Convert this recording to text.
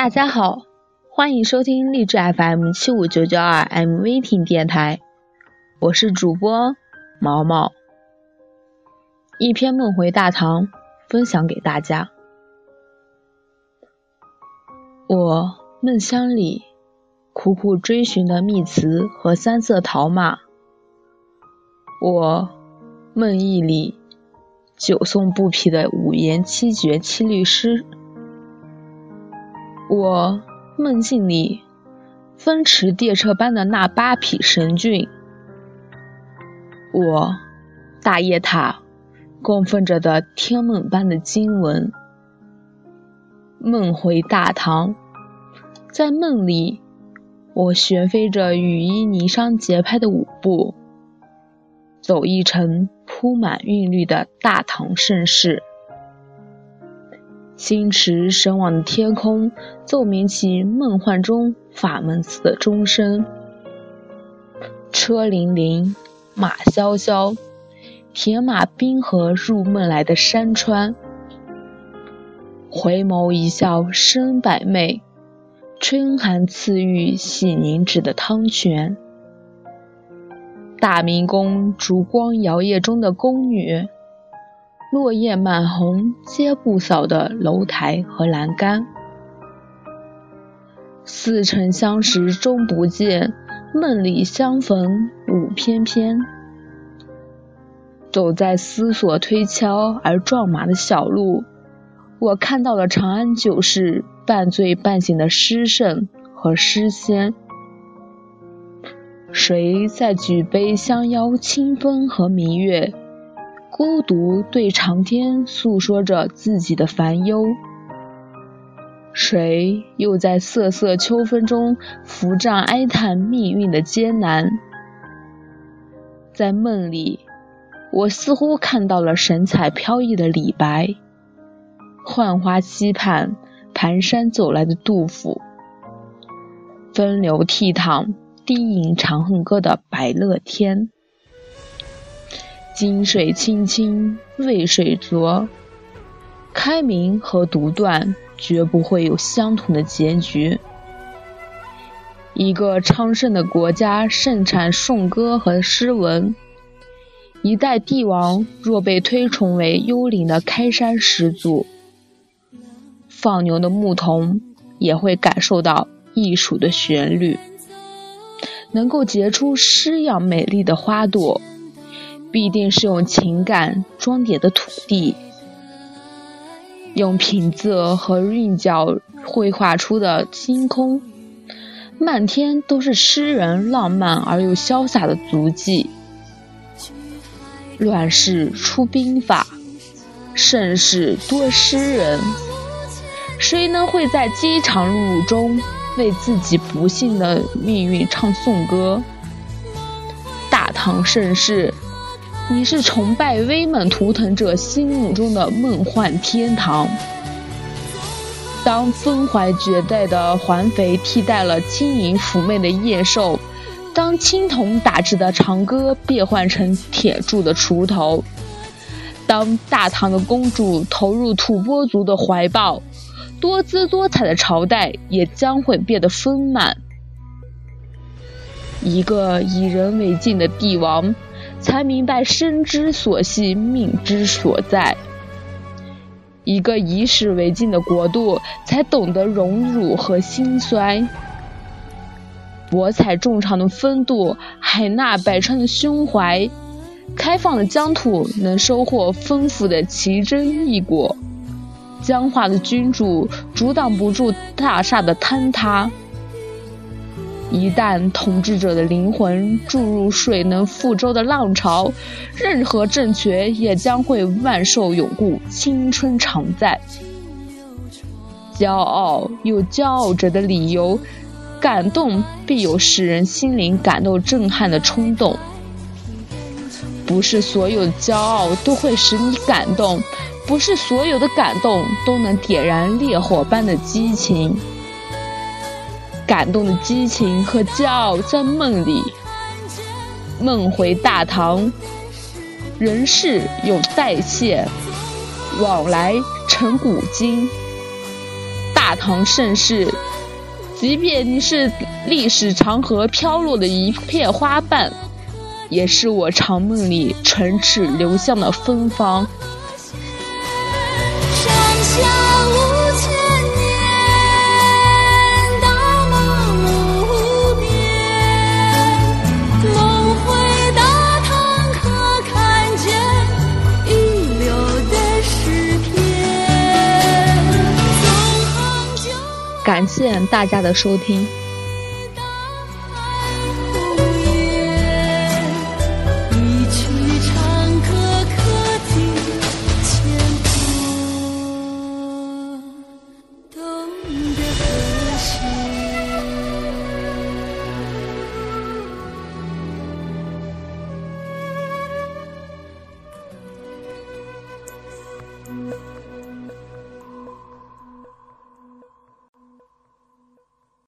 大家好，欢迎收听励志 FM 七五九九二 MV 听电台，我是主播毛毛。一篇梦回大唐，分享给大家。我梦乡里苦苦追寻的蜜瓷和三色陶马，我梦忆里久诵不疲的五言七绝七律诗。我梦境里风驰电掣般的那八匹神骏，我大雁塔供奉着的天梦般的经文，梦回大唐，在梦里，我旋飞着羽衣霓裳节拍的舞步，走一程铺满韵律的大唐盛世。心驰神往的天空，奏鸣起梦幻中法门寺的钟声。车辚辚，马萧萧，铁马冰河入梦来的山川。回眸一笑生百媚，春寒赐浴洗凝脂的汤泉。大明宫烛光摇曳中的宫女。落叶满红，皆不扫的楼台和栏杆。似曾相识终不见，梦里相逢舞翩翩。走在思索推敲而壮马的小路，我看到了长安旧事半醉半醒的诗圣和诗仙。谁在举杯相邀清风和明月？孤独对长天诉说着自己的烦忧，谁又在瑟瑟秋风中扶杖哀叹命运的艰难？在梦里，我似乎看到了神采飘逸的李白，浣花溪畔蹒跚走来的杜甫，风流倜傥低吟《长恨歌》的白乐天。金水清清，渭水浊。开明和独断绝不会有相同的结局。一个昌盛的国家盛产颂歌和诗文，一代帝王若被推崇为幽灵的开山始祖，放牛的牧童也会感受到艺术的旋律，能够结出诗样美丽的花朵。必定是用情感装点的土地，用品质和韵脚绘画出的星空，漫天都是诗人浪漫而又潇洒的足迹。乱世出兵法，盛世多诗人，谁能会在饥肠辘辘中为自己不幸的命运唱颂歌？大唐盛世。你是崇拜威猛图腾者心目中的梦幻天堂。当风怀绝代的环肥替代了轻盈妩媚的夜瘦，当青铜打制的长歌变换成铁铸的锄头，当大唐的公主投入吐蕃族的怀抱，多姿多彩的朝代也将会变得丰满。一个以人为镜的帝王。才明白生之所系，命之所在。一个以史为镜的国度，才懂得荣辱和兴衰。博采众长的风度，海纳百川的胸怀，开放的疆土能收获丰富的奇珍异果。僵化的君主阻挡不住大厦的坍塌。一旦统治者的灵魂注入水能覆舟的浪潮，任何政权也将会万寿永固，青春常在。骄傲有骄傲者的理由，感动必有使人心灵感动震撼的冲动。不是所有的骄傲都会使你感动，不是所有的感动都能点燃烈火般的激情。感动的激情和骄傲在梦里，梦回大唐，人世有代谢，往来成古今。大唐盛世。即便你是历史长河飘落的一片花瓣，也是我长梦里唇齿留香的芬芳。感谢大家的收听。